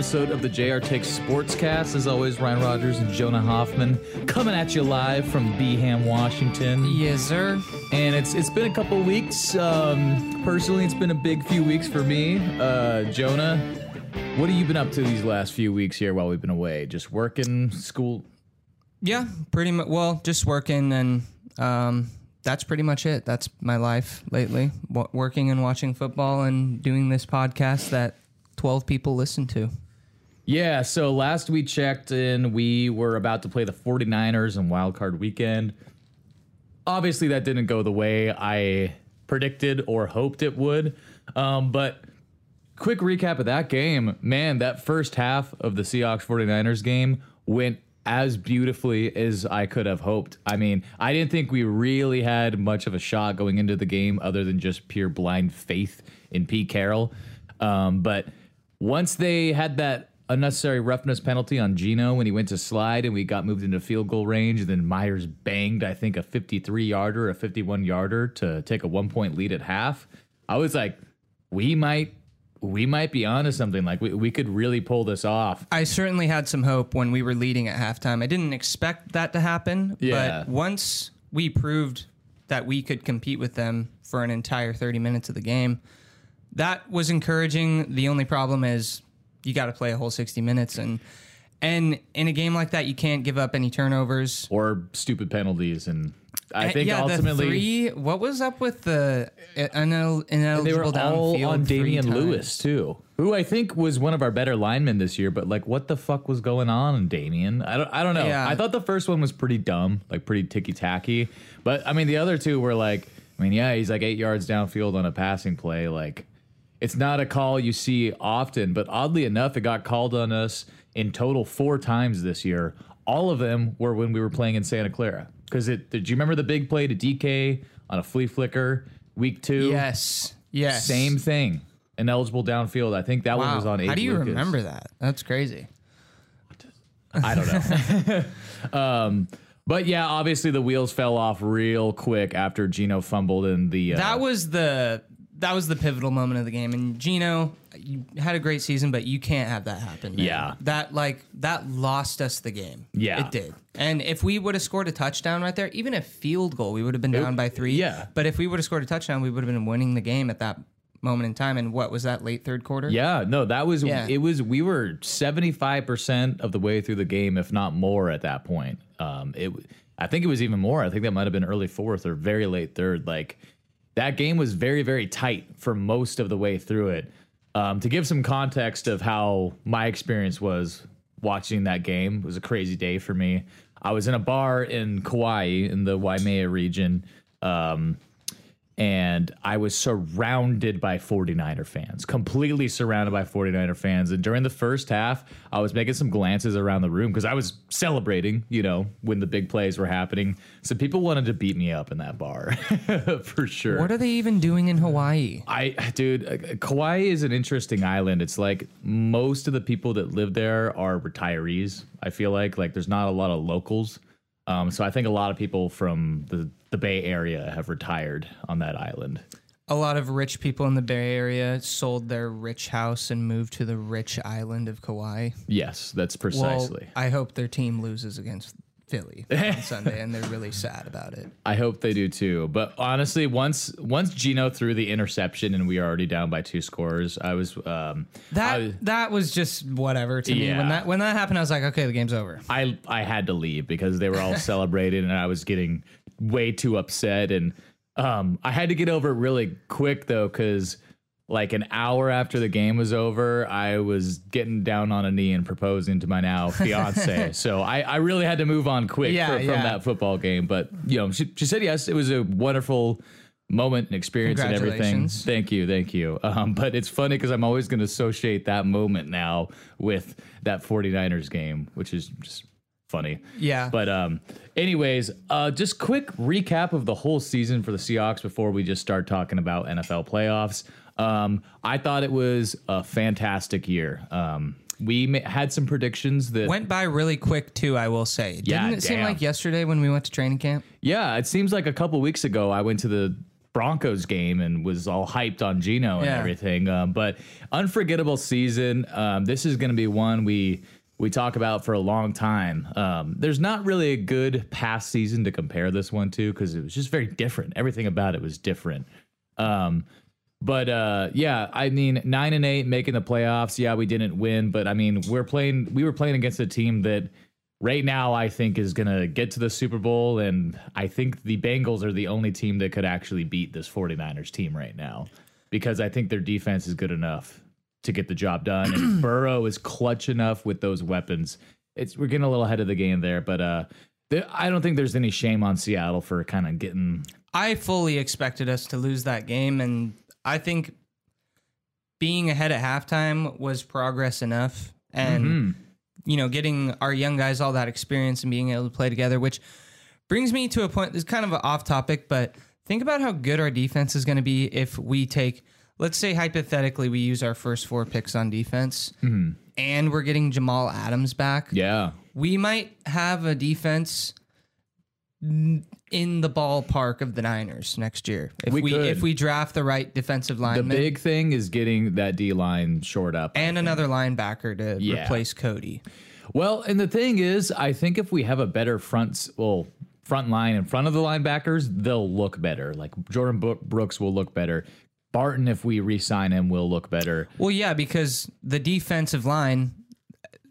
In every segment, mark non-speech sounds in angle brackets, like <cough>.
episode of the JR Takes Sportscast. As always, Ryan Rogers and Jonah Hoffman coming at you live from Beeham, Washington. Yes, sir. And it's it's been a couple weeks. Um, personally, it's been a big few weeks for me. Uh, Jonah, what have you been up to these last few weeks here while we've been away? Just working, school? Yeah, pretty much. Well, just working, and um, that's pretty much it. That's my life lately: w- working and watching football, and doing this podcast that twelve people listen to. Yeah, so last we checked in, we were about to play the 49ers in Wild Card Weekend. Obviously, that didn't go the way I predicted or hoped it would. Um, but quick recap of that game man, that first half of the Seahawks 49ers game went as beautifully as I could have hoped. I mean, I didn't think we really had much of a shot going into the game other than just pure blind faith in Pete Carroll. Um, but once they had that unnecessary roughness penalty on Gino when he went to slide and we got moved into field goal range, and then Myers banged, I think, a 53 yarder, a 51 yarder to take a one point lead at half. I was like, we might. We might be onto something. Like we, we could really pull this off. I certainly had some hope when we were leading at halftime. I didn't expect that to happen, Yeah. but once we proved that we could compete with them for an entire 30 minutes of the game, that was encouraging. The only problem is you got to play a whole 60 minutes and and in a game like that you can't give up any turnovers. or stupid penalties. And I Uh, think yeah, ultimately three. What was up with the inel- they were ineligible all on Damien? Lewis too, who I think was one of our better linemen this year. But like, what the fuck was going on Damien? I don't, I don't know. Yeah. I thought the first one was pretty dumb, like pretty ticky tacky. But I mean, the other two were like, I mean, yeah, he's like eight yards downfield on a passing play. Like, it's not a call you see often, but oddly enough, it got called on us in total four times this year. All of them were when we were playing in Santa Clara. Because it, did you remember the big play to DK on a flea flicker week two? Yes. Yes. Same thing. Ineligible downfield. I think that one was on. How do you Lucas. remember that? That's crazy. I don't know. <laughs> um, but yeah, obviously the wheels fell off real quick after Gino fumbled in the. Uh, That was the that was the pivotal moment of the game. And Gino, you had a great season, but you can't have that happen. man. Yeah. that like that lost us the game. Yeah. it did. And if we would have scored a touchdown right there, even a field goal, we would have been down by three. yeah. but if we would have scored a touchdown, we would have been winning the game at that moment in time. And what was that late third quarter? Yeah, no, that was Yeah. it. Was we were seventy five percent of the way through the game, if not more, at that point. Um, it, I think it was even more. I think that might have been early fourth or very late third. Like that game was very, very tight for most of the way through it. Um, to give some context of how my experience was watching that game it was a crazy day for me. I was in a bar in Kauai in the Waimea region. Um, and I was surrounded by 49er fans, completely surrounded by 49er fans. And during the first half, I was making some glances around the room because I was celebrating, you know, when the big plays were happening. So people wanted to beat me up in that bar <laughs> for sure. What are they even doing in Hawaii? I, dude, uh, Kauai is an interesting island. It's like most of the people that live there are retirees. I feel like like there's not a lot of locals. Um, so I think a lot of people from the the Bay Area have retired on that island. A lot of rich people in the Bay Area sold their rich house and moved to the rich island of Kauai. Yes, that's Well, precisely. I hope their team loses against Philly on <laughs> Sunday, and they're really sad about it. I hope they do too. But honestly, once once Gino threw the interception and we were already down by two scores, I was um That I, that was just whatever to me. When that when that happened, I was like, okay, the game's over. I I had to leave because they were all <laughs> celebrating and I was getting way too upset and um I had to get over it really quick though cuz like an hour after the game was over, I was getting down on a knee and proposing to my now <laughs> fiance. so I, I really had to move on quick Yeah, fr- from yeah. that football game. But you know, she, she said yes. It was a wonderful moment and experience and everything. Thank you, thank you. Um, but it's funny because I'm always going to associate that moment now with that 49ers game, which is just funny. Yeah. But um, anyways, uh, just quick recap of the whole season for the Seahawks before we just start talking about NFL playoffs. Um, I thought it was a fantastic year. Um, we ma- had some predictions that Went by really quick too. I will say. Yeah, Didn't it seem like yesterday when we went to training camp? Yeah, it seems like a couple weeks ago I went to the Broncos game and was all hyped on Gino and Yeah. everything. Um, but unforgettable season. Um, this is going to be one we we talk about for a long time. Um, there's not really a good past season to compare this one to because it was just very different. Everything about it was different. But uh, yeah, I mean, nine and eight making the playoffs. Yeah, we didn't win, but I mean, we're playing. We were playing against a team that right now I think is gonna get to the Super Bowl, and I think the Bengals are the only team that could actually beat this 49ers team right now because I think their defense is good enough to get the job done, and <clears throat> Burrow is clutch enough with those weapons. It's we're getting a little ahead of the game there, but uh, there, I don't think there's any shame on Seattle for kind of getting I fully expected us to lose that game, and I think being ahead at halftime was progress enough. And, Mm-hmm. you know, getting our young guys all that experience and being able to play together, which brings me to a point that's kind of off topic, but think about how good our defense is going to be if we take, let's say, hypothetically, we use our first four picks on defense and we're getting Jamal Adams back yeah. we might have a defense in the ballpark of the Niners next year if We we, could. if we draft the right defensive line. The lineman big thing is getting that D line short up. and another linebacker to Yeah. replace Cody. Well, and the thing is, I think if we have a better front, s- well, front line in front of the linebackers, they'll look better. Like Jordan Bo- Brooks will look better. Barton, if we re-sign him, will look better. Well, yeah, because the defensive line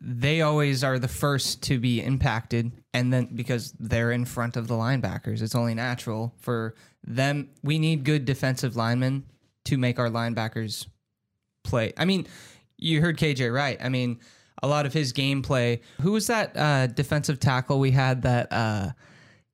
they always are the first to be impacted and then because they're in front of the linebackers it's only natural for them we need good defensive linemen to make our linebackers play. I mean you heard kj right i mean a lot of his gameplay. Who was that uh, defensive tackle we had that uh,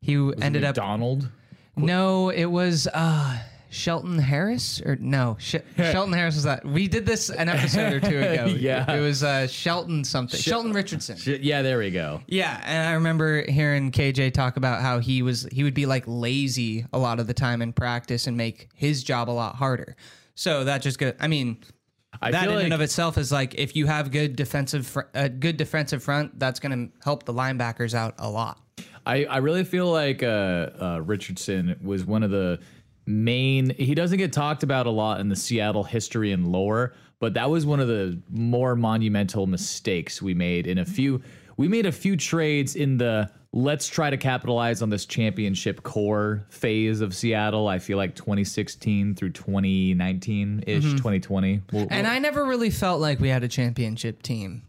he ended up Donald. no, it was uh Shelton Harris or no, Sh- <laughs> Shelton Harris was that. We did this an episode or two ago. <laughs> Yeah. It was uh Sheldon something. Sheldon Richardson. Yeah, there we go. Yeah, and I remember hearing KJ talk about how he was he would be like lazy a lot of the time in practice and make his job a lot harder. So that just go I mean I that in like and of itself is like if you have good defensive fr- a good defensive front, that's going to help the linebackers out a lot. I, I really feel like uh, uh, Richardson was one of the main. He doesn't get talked about a lot in the Seattle history and lore, but that was one of the more monumental mistakes we made in a few. We made a few trades in the let's try to capitalize on this championship core phase of Seattle. I feel like 2016 through 2019 ish, 2020. We'll- And I never really felt like we had a championship team.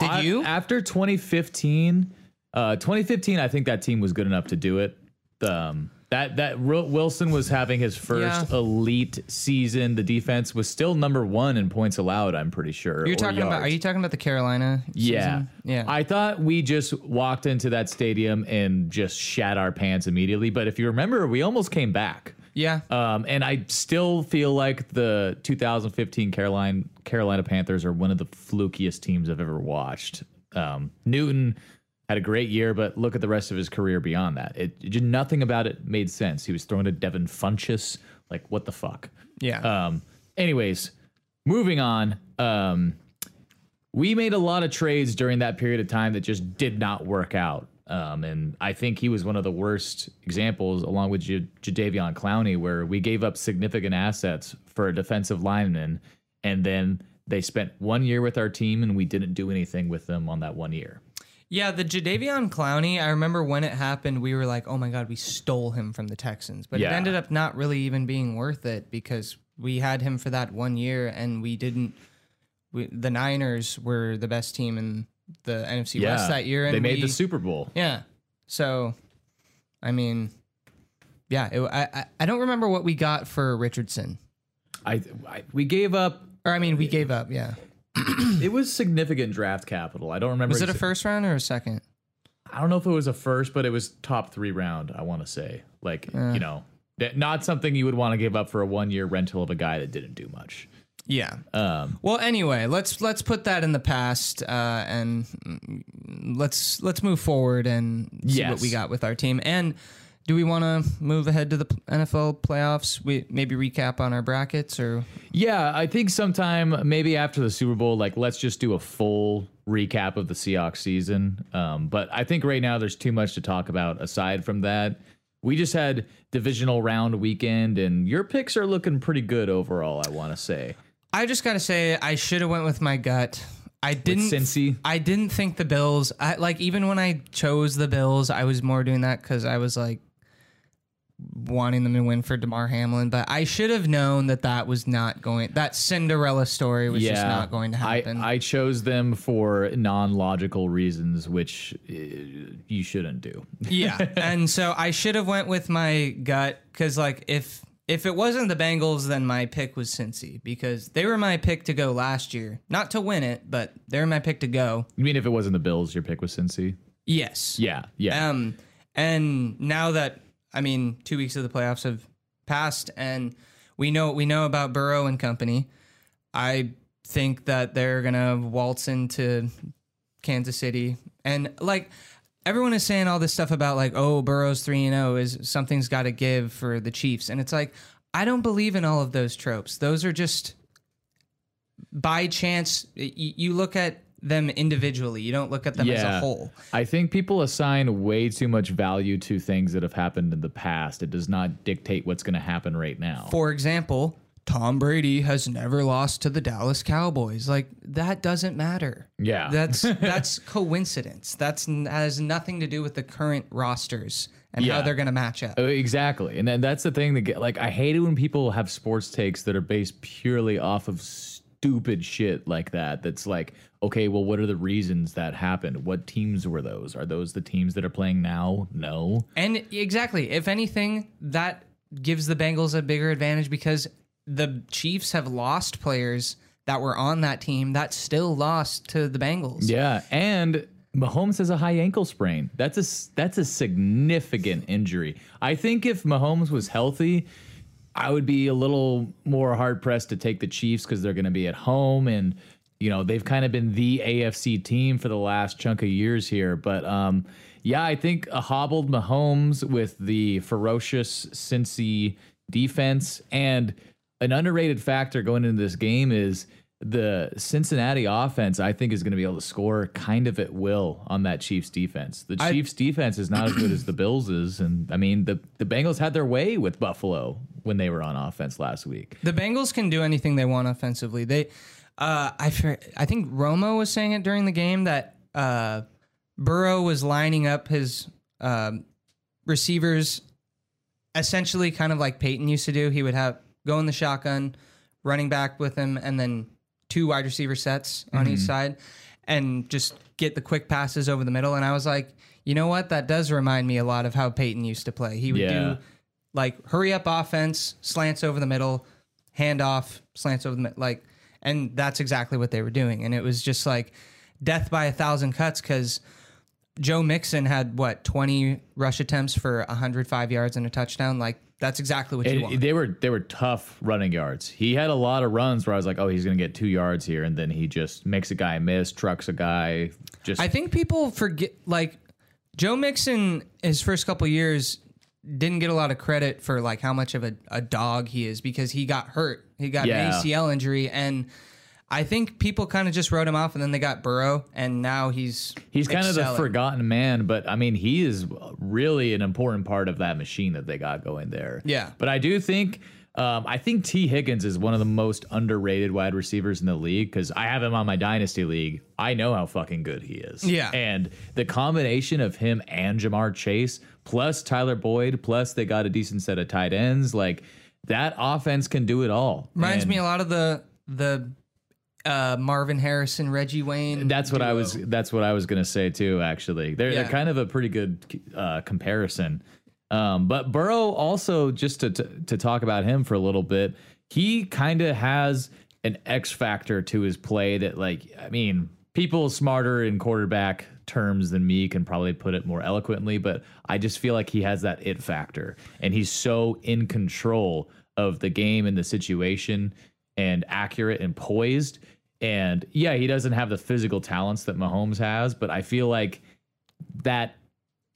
Did I- you? After 2015, uh, 2015, I think that team was good enough to do it. Um, that that Wilson was having his first Yeah. elite season. The defense was still number one in points allowed. I'm pretty sure. You're talking about? Are you talking about the Carolina? Yeah. season? yeah. I thought we just walked into that stadium and just shat our pants immediately. But if you remember, we almost came back. yeah. Um, and I still feel like the 2015 Carolina Carolina Panthers are one of the flukiest teams I've ever watched. Um, Newton had a great year, but look at the rest of his career beyond that. It, it just nothing about it made sense. He was thrown to Devin Funchess. Like what the fuck? yeah. Um, anyways, moving on. Um, we made a lot of trades during that period of time that just did not work out. Um, and I think he was one of the worst examples, along with J- Jadeveon Clowney, where we gave up significant assets for a defensive lineman, and then they spent one year with our team, and we didn't do anything with them on that one year. Yeah. The Jadeveon Clowney. I remember when it happened, we were like, "Oh my god, we stole him from the Texans," but it Yeah. ended up not really even being worth it because we had him for that one year, and we didn't. We, the Niners were the best team in the NFC West that year, and they made we, the Super Bowl. Yeah. So, I mean, yeah. It, I I- I don't remember what we got for Richardson, I, I we gave up. or I mean, we gave up. Yeah. It was significant draft capital. I don't remember. Was it a first round or a second? I don't know if it was a first, but it was top three round. I want to say, like you know, that- not something you would want to give up for a one year rental of a guy that didn't do much. Yeah. Um, Well, anyway, let's let's put that in the past uh, and let's let's move forward and see what we got with our team. And do we want to move ahead to the NFL playoffs? We maybe recap on our brackets or yeah, I think sometime maybe after the Super Bowl, like let's just do a full recap of the Seahawks season. Um, but I think right now there's too much to talk about aside from that. we just had divisional round weekend, and your picks are looking pretty good overall. I want to say. I just gotta say, I should have went with my gut. I didn't. Cincy? I didn't think the Bills. I like even when I chose the Bills, I was more doing that because I was like wanting them to win for Damar Hamlin. But I should have known that that was not going. That Cinderella story was just not going to happen. I, I chose them for non-logical reasons, which uh, you shouldn't do. <laughs> yeah, and so I should have went with my gut because like if if it wasn't the Bengals, then my pick was Cincy because they were my pick to go last year, not to win it, but they're my pick to go. You mean if it wasn't the Bills, your pick was Cincy? Yes. Yeah, yeah. Um, and now that I mean, two weeks of the playoffs have passed, and we know we know about Burrow and company. I think that they're gonna waltz into Kansas City, and like everyone is saying all this stuff about like, oh, Burrow's three and zero is something's got to give for the Chiefs, and it's like I don't believe in all of those tropes. Those are just by chance. You look at them individually. You don't look at them as a whole. I think people assign way too much value to things that have happened in the past. It does not dictate what's going to happen right now. For example, Tom Brady has never lost to the Dallas Cowboys. Like that doesn't matter. Yeah. That's <laughs> that's coincidence. That's has nothing to do with the current rosters and how they're going to match up. Uh, Exactly. And then that's the thing that like I hate it when people have sports takes that are based purely off of stupid shit like that. That's like, okay, well what are the reasons that happened? What teams were those? Are those the teams that are playing now? No. And exactly, if anything, that gives the Bengals a bigger advantage because the Chiefs have lost players that were on that team that still lost to the Bengals. Yeah, and Mahomes has a high ankle sprain. That's a that's a significant injury. I think if Mahomes was healthy, I would be a little more hard pressed to take the Chiefs because they're going to be at home and you know they've kind of been the AFC team for the last chunk of years here. But um, yeah, I think a hobbled Mahomes with the ferocious Cincy defense and an underrated factor going into this game is the Cincinnati offense, I think, is going to be able to score kind of at will on that Chiefs defense. The Chiefs defense is not as good as the Bills is, and I mean the the Bengals had their way with Buffalo when they were on offense last week. The Bengals can do anything they want offensively. They, uh, I, I think Romo was saying it during the game that uh, Burrow was lining up his um, receivers essentially kind of like Peyton used to do. He would have go in the shotgun, running back with him, and then two wide receiver sets on Mm-hmm. each side, and just get the quick passes over the middle. And I was like, you know what? That does remind me a lot of how Peyton used to play. He would Yeah. do like hurry up offense, slants over the middle, handoff, slants over the middle, like, and that's exactly what they were doing. And it was just like death by a thousand cuts because Joe Mixon had what twenty rush attempts for hundred five yards and a touchdown. Like that's exactly what you And want. they were they were tough running yards. He had a lot of runs where I was like, oh, he's going to get two yards here, and then he just makes a guy miss, trucks a guy. Just I think people forget like Joe Mixon his first couple years didn't get a lot of credit for like how much of a, a dog he is because he got hurt. He got Yeah. an ACL injury and I think people kind of just wrote him off and then they got Burrow and now he's He's kind of the forgotten man, but I mean, he is really an important part of that machine that they got going there. Yeah. But I do think, um, I think Tee Higgins is one of the most underrated wide receivers in the league because I have him on my dynasty league. I know how fucking good he is. Yeah. And the combination of him and Ja'Marr Chase, plus Tyler Boyd, plus they got a decent set of tight ends, like that offense can do it all. reminds And- me a lot of the the uh, Marvin Harrison, Reggie Wayne. That's what I was. That's what I was gonna say too. Actually, they're Yeah. they're kind of a pretty good uh, comparison. Um, but Burrow also, just to, to to talk about him for a little bit, he kind of has an X factor to his play that, like, I mean, people smarter in quarterback terms than me can probably put it more eloquently, but I just feel like he has that it factor, and he's so in control of the game and the situation, and accurate and poised. And yeah, he doesn't have the physical talents that Mahomes has, but I feel like that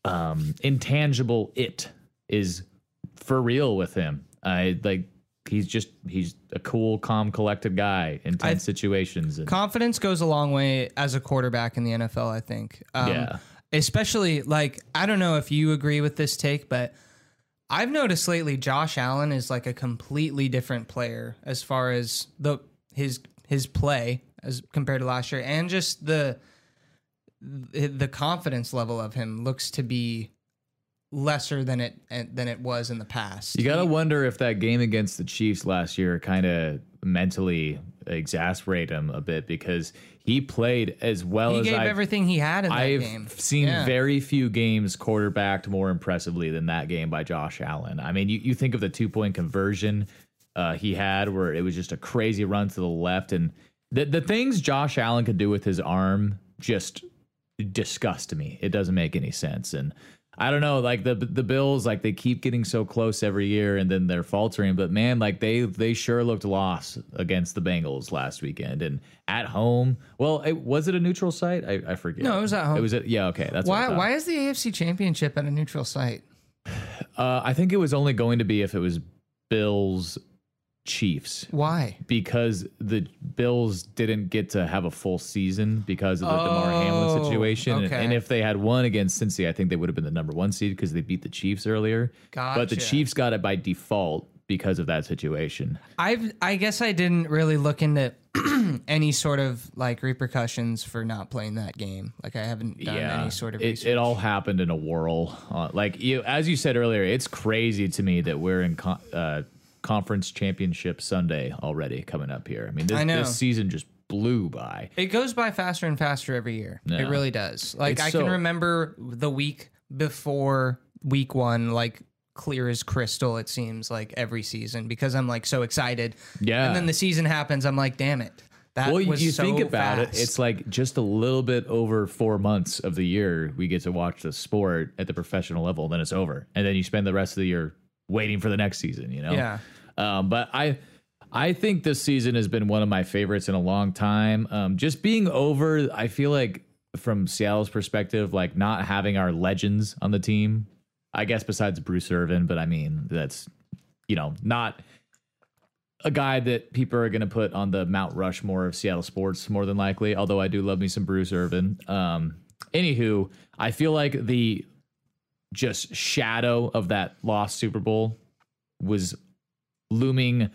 um, intangible it is for real with him. I like he's just he's a cool, calm, collected guy in tense situations. And, confidence goes a long way as a quarterback in the NFL. I think. Um, Yeah. Especially like I don't know if you agree with this take, but I've noticed lately Josh Allen is like a completely different player as far as the his his play as compared to last year and just the the confidence level of him looks to be lesser than it than it was in the past. You got to wonder if that game against the Chiefs last year kind of mentally exasperated him a bit because he played as well he as gave I've, everything he had in that I've game. seen Yeah. very few games quarterbacked more impressively than that game by Josh Allen. I mean, you, you think of the two point conversion uh, he had where it was just a crazy run to the left. And the, the things Josh Allen could do with his arm just disgust me. It doesn't make any sense. And I don't know, like the the Bills, like they keep getting so close every year, and then they're faltering. But man, like they they sure looked lost against the Bengals last weekend, and at home. Well, it, was it a neutral site? I, I forget. No, it was at home. It was at yeah. Okay, that's Why why is the AFC Championship at a neutral site? Uh, I think it was only going to be if it was Bills Chiefs Why? because the Bills didn't get to have a full season because of the Damar Hamlin Oh, situation. And, okay. and if they had won against Cincy, I think they would have been the number one seed because they beat the Chiefs earlier. But the Chiefs got it by default because of that situation. I've I guess I didn't really look into <clears throat> any sort of like repercussions for not playing that game. Like I haven't done any sort of it, research. it all happened in a whirl. Uh, like you, as you said earlier, it's crazy to me that we're in con- uh, conference championship Sunday already coming up here. I mean, this, I this season just blew by. It goes by faster and faster every year. It really does. Like It's I so- can remember the week before week one, like clear as crystal. It seems like every season because I'm like so excited. Yeah. and then the season happens. I'm like, damn it. That Well, you so think about fast. it, it's like just a little bit over four months of the year we get to watch the sport at the professional level, then it's over, and then you spend the rest of the year waiting for the next season. You know, Yeah. Um, but I, I think this season has been one of my favorites in a long time. Um, just being over, I feel like from Seattle's perspective, like not having our legends on the team. I guess besides Bruce Irvin, but I mean that's you know not a guy that people are going to put on the Mount Rushmore of Seattle sports more than likely. Although I do love me some Bruce Irvin. Um, anywho, I feel like the just shadow of that lost Super Bowl was looming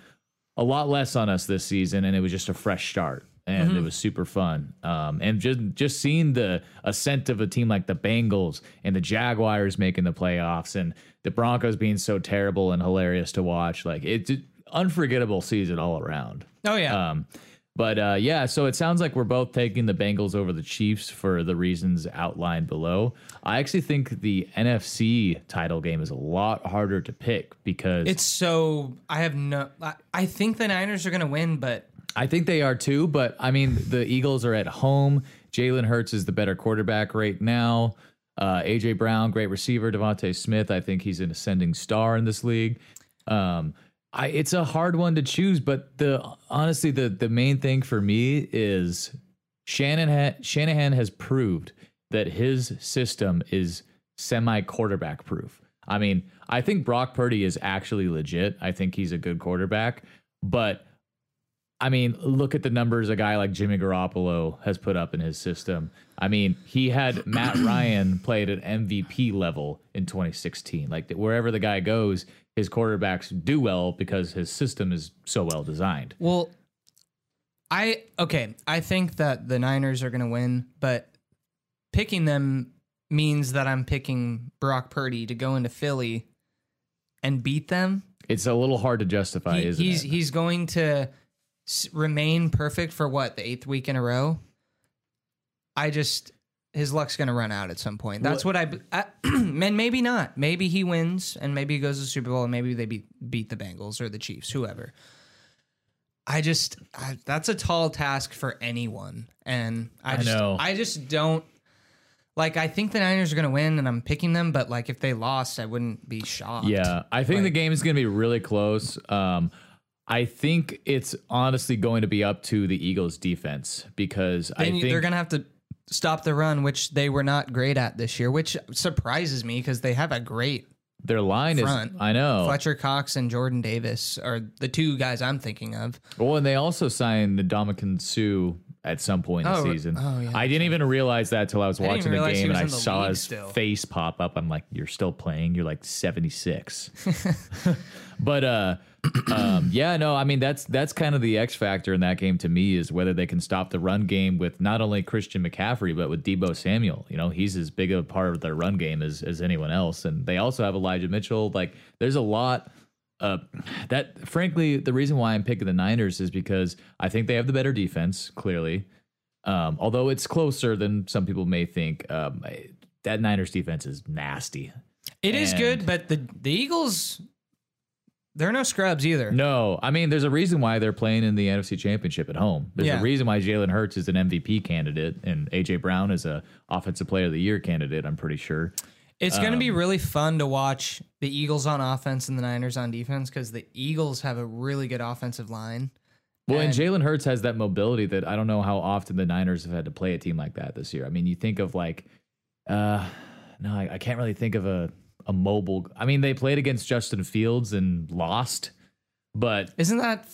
a lot less on us this season, and it was just a fresh start. And it was super fun, um, and just just seeing the ascent of a team like the Bengals and the Jaguars making the playoffs, and the Broncos being so terrible and hilarious to watch, like it's an unforgettable season all around. oh yeah. Um, but uh, yeah, so it sounds like we're both taking the Bengals over the Chiefs for the reasons outlined below. I actually think the NFC title game is a lot harder to pick because it's so I have no. I, I think the Niners are going to win, but I think they are too. But I mean, the Eagles are at home. Jalen Hurts is the better quarterback right now. Uh, AJ Brown, great receiver. DeVonta Smith, I think he's an ascending star in this league. Um, I, it's a hard one to choose, but the honestly, the the main thing for me is Shanahan. Shanahan has proved that his system is semi quarterback proof. I mean, I think Brock Purdy is actually legit. I think he's a good quarterback, but I mean, look at the numbers a guy like Jimmy Garoppolo has put up in his system. I mean, he had <clears throat> Matt Ryan played at an MVP level in 2016. Like wherever the guy goes, his quarterbacks do well because his system is so well designed. Well, I okay. I think that the Niners are going to win, but picking them means that I'm picking Brock Purdy to go into Philly and beat them. It's a little hard to justify, He- isn't he's it? he's going to remain perfect for what the eighth week in a row. I just his luck's going to run out at some point. That's what, I, I <clears throat> and maybe not. Maybe he wins and maybe he goes to the Super Bowl and maybe they beat beat the Bengals or the Chiefs, whoever. I just I, that's a tall task for anyone, and I, I just, know. I just don't like. I think the Niners are going to win, and I'm picking them. But like, if they lost, I wouldn't be shocked. Yeah, I think the game is going to be really close. Um, I think it's honestly going to be up to the Eagles' defense because I think they're going to have to stop the run, which they were not great at this year, which surprises me because they have a great their line front. is. I know. Fletcher Cox and Jordan Davis are the two guys I'm thinking of. Well, and they also signed the Ndamukong Suh at some point in Oh, the season. oh, yeah, I didn't even realize that till I was didn't watching the game and I saw his still. face pop up. I'm like, you're still playing. You're like 76. <laughs> <laughs> but uh, um, yeah, no, I mean that's that's kind of the X factor in that game to me is whether they can stop the run game with not only Christian McCaffrey but with Deebo Samuel. You know, he's as big a part of their run game as as anyone else, and they also have Elijah Mitchell. Like, there's a lot. Uh, that frankly, the reason why I'm picking the Niners is because I think they have the better defense. Clearly, um, although it's closer than some people may think. Um, that Niners defense is nasty. It is And- good, but the the Eagles, they're no scrubs either. No, I mean, there's a reason why they're playing in the NFC Championship at home. There's Yeah. a reason why Jalen Hurts is an MVP candidate and AJ Brown is a Offensive Player of the Year candidate. I'm pretty sure. It's going to Um, be really fun to watch the Eagles on offense and the Niners on defense because the Eagles have a really good offensive line. Well, and, And- Jalen Hurts has that mobility that I don't know how often the Niners have had to play a team like that this year. I mean, you think of like, uh, no, I, I can't really think of a a mobile. I mean, they played against Justin Fields and lost, but Isn't that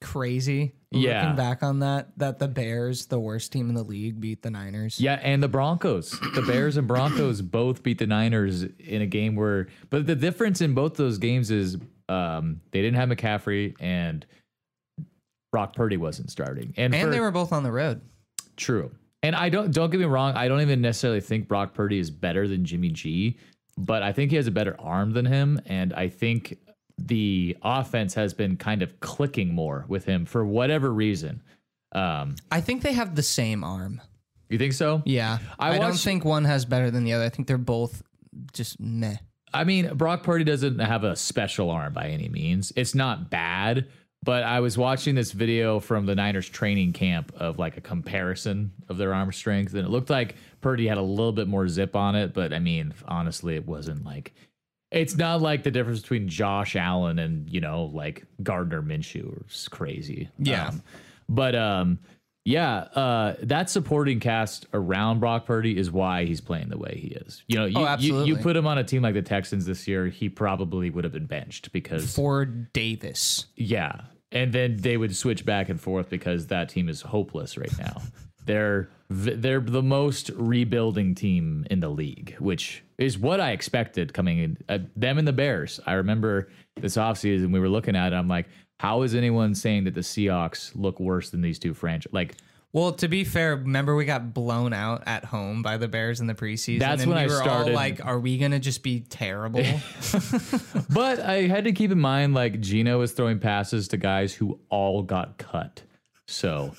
crazy? Yeah. Looking back on that, that the Bears, the worst team in the league, beat the Niners. Yeah, and the Broncos, the Bears and Broncos both beat the Niners in a game where, but the difference in both those games is um, they didn't have McCaffrey and Brock Purdy wasn't starting, and, And for- they were both on the road. true. And I don't don't get me wrong, I don't even necessarily think Brock Purdy is better than Jimmy G, but I think he has a better arm than him, and I think the offense has been kind of clicking more with him for whatever reason. Um, I think they have the same arm. you think so? Yeah. I I, don't watched- think one has better than the other. I think they're both just meh. I mean, Brock Purdy doesn't have a special arm by any means. It's not bad, but I was watching this video from the Niners training camp of like a comparison of their arm strength, and it looked like Purdy had a little bit more zip on it. But I mean, honestly, it wasn't like it's not like the difference between Josh Allen and you know like Gardner Minshew. It's crazy. Yeah. Um, but um, yeah, uh, that supporting cast around Brock Purdy is why he's playing the way he is. You know, you, Oh, you, you put him on a team like the Texans this year, he probably would have been benched because For Davis. yeah, and then they would switch back and forth because that team is hopeless right now. <laughs> they're they're the most rebuilding team in the league, which is what I expected coming in. Uh, them and the Bears. I remember this offseason we were looking at it. I'm like, how is anyone saying that the Seahawks look worse than these two franchises? Like, Well, to be fair, remember we got blown out at home by the Bears in the preseason. That's and when we I were started- All like, are we gonna just be terrible? <laughs> <laughs> But I had to keep in mind like Gino was throwing passes to guys who all got cut. So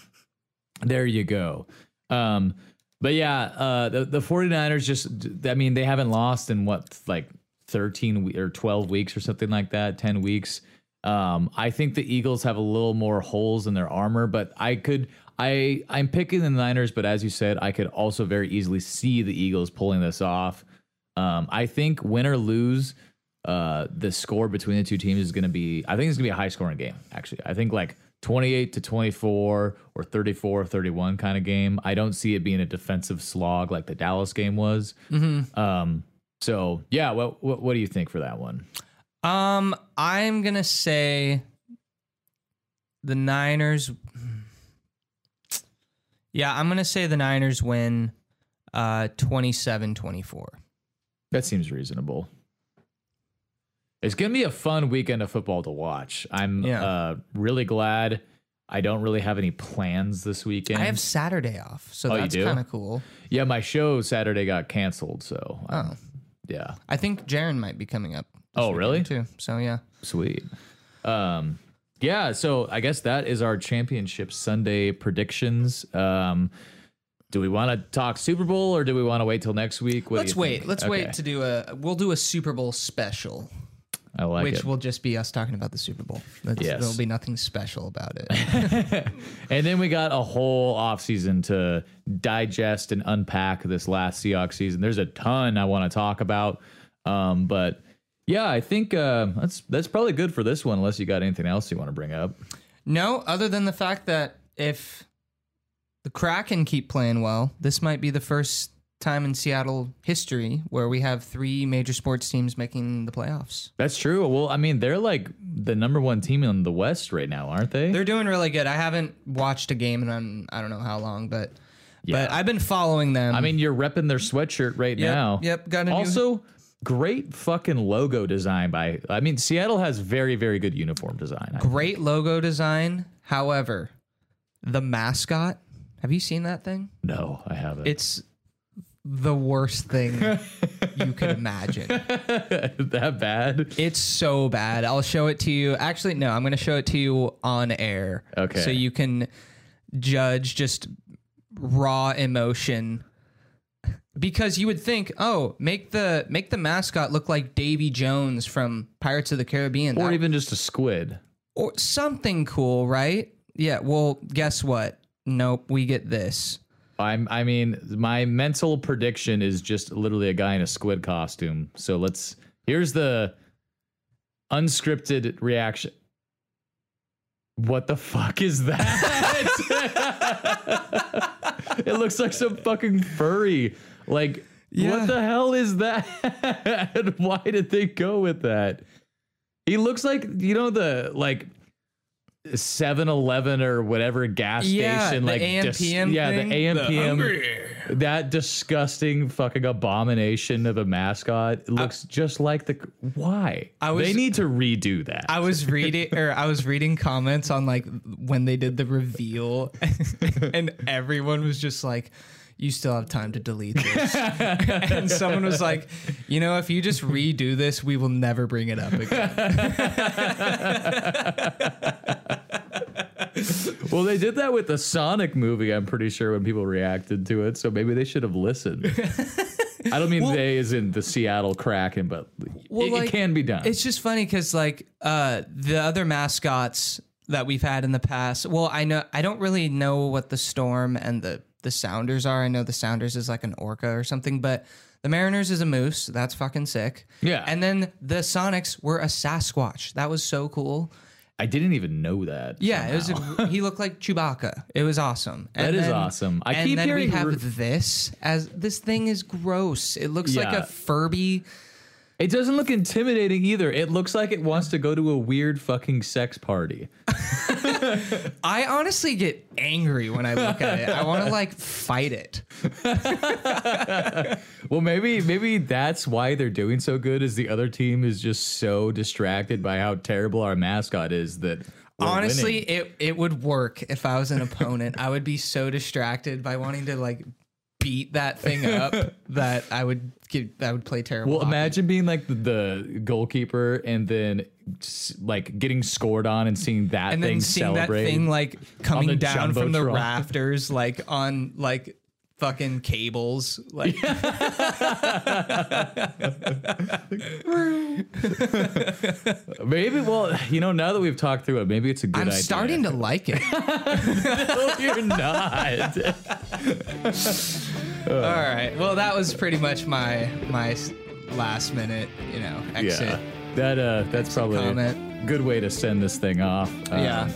there you go. Um, but yeah, uh, the, the 49ers just, I mean, they haven't lost in what, like 13 or 12 weeks or something like that, 10 weeks. Um, I think the Eagles have a little more holes in their armor, but I could, I, I'm picking the Niners, but as you said, I could also very easily see the Eagles pulling this off. Um, I think win or lose, uh, the score between the two teams is going to be, I think it's going to be a high scoring game, actually. I think like 28 to 24 or 34 31 kind of game. I don't see it being a defensive slog like the Dallas game was. Um, so, yeah, what, what, what do you think for that one? um, I'm gonna say the Niners. Yeah, I'm gonna say the Niners win uh 27-24. That seems reasonable. It's going to be a fun weekend of football to watch. I'm Yeah. uh, really glad I don't really have any plans this weekend. I have Saturday off, so Oh, that's kind of cool. yeah, my show Saturday got canceled, so um, Oh, yeah, I think Jaron might be coming up. Oh, really? Too. So yeah. sweet. Um, yeah, so I guess that is our championship Sunday predictions. Um, do we want to talk Super Bowl or do we want to wait till next week? What Let's wait. think? Let's Okay, wait to do a. We'll do a Super Bowl special, I like which it. will just be us talking about the Super Bowl. That's, Yes. There'll be nothing special about it. <laughs> and then we got a whole offseason to digest and unpack this last Seahawks season. There's a ton I want to talk about. Um, but yeah, I think uh, that's that's probably good for this one, unless you got anything else you want to bring up. no, other than the fact that if the Kraken keep playing well, this might be the first time in Seattle history where we have three major sports teams making the playoffs. That's true. Well, I mean, they're like the number one team in the West right now, aren't they? They're doing really good. I haven't watched a game in um, I don't know how long, but Yeah. but I've been following them. I mean, you're repping their sweatshirt right Yep, now. yep, got a new- also, great fucking logo design by. I mean, Seattle has very, very good uniform design. I- great logo design. However, the mascot. Have you seen that thing? no, I haven't. It's the worst thing <laughs> you could imagine. <laughs> that bad. It's so bad. I'll show it to you. Actually, no, I'm going to show it to you on air. Okay. So you can judge just raw emotion. Because you would think, oh, make the make the mascot look like Davy Jones from Pirates of the Caribbean, Or That- even just a squid. or something cool, right? Yeah. Well, guess what? Nope. We get this. I'm. I mean, my mental prediction is just literally a guy in a squid costume. So let's. Here's the unscripted reaction. What the fuck is that? <laughs> it looks like some fucking furry. Like, Yeah. what the hell is that? <laughs> Why did they go with that? He looks like you know the like 7-Eleven or whatever gas Yeah, station, the like AM dis- PM yeah, thing. the AM The PM, that disgusting fucking abomination of a mascot It looks just like the. Why? I was- they need to redo that. I was reading or I was reading comments on like when they did the reveal <laughs> and everyone was just like you still have time to delete this. <laughs> and someone was like, "You know, if you just redo this, we will never bring it up again." <laughs> well, they did that with the Sonic movie. I'm pretty sure when people reacted to it, so maybe they should have listened. <laughs> I don't mean they as in the Seattle Kraken, but Well, it, like, it can be done. It's just funny cuz like uh the other mascots that we've had in the past. Well, I know I don't really know what the Storm and the the Sounders are. I know the Sounders is like an orca or something, but the Mariners is a moose. That's fucking sick. Yeah. And then the Sonics were a Sasquatch. That was so cool. I didn't even know that. Yeah, it was. A, he looked like Chewbacca. It was awesome. That And is then- awesome. I and keep then hearing we have ru- this as this thing is gross. It looks like a Furby. It doesn't look intimidating either. It looks like it wants to go to a weird fucking sex party. <laughs> I honestly get angry when I look at it. I want to like fight it. <laughs> Well, maybe maybe that's why they're doing so good. Is the other team is just so distracted by how terrible our mascot is that we're Honestly, winning. it it would work if I was an opponent. I would be so distracted by wanting to like beat that thing up <laughs> that I would get I would play terrible. Well, hockey. imagine being like the, the goalkeeper and then s- like getting scored on and seeing that and thing then seeing celebrate. that thing like coming the down from the Jumbotron. rafters, like on like fucking cables. Like <laughs> maybe, well, you know, now that we've talked through it, maybe it's a good I'm idea. starting to like it. <laughs> no, you're not. <laughs> All right. Well, that was pretty much my my last minute, you know, exit. yeah, that uh, that's probably comment. a good way to send this thing off. Uh, Yeah.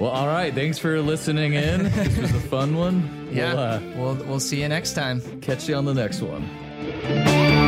Well, all right. Thanks for listening in. <laughs> this was a fun one. Yeah. We'll, uh, we'll, we'll see you next time. Catch you on the next one.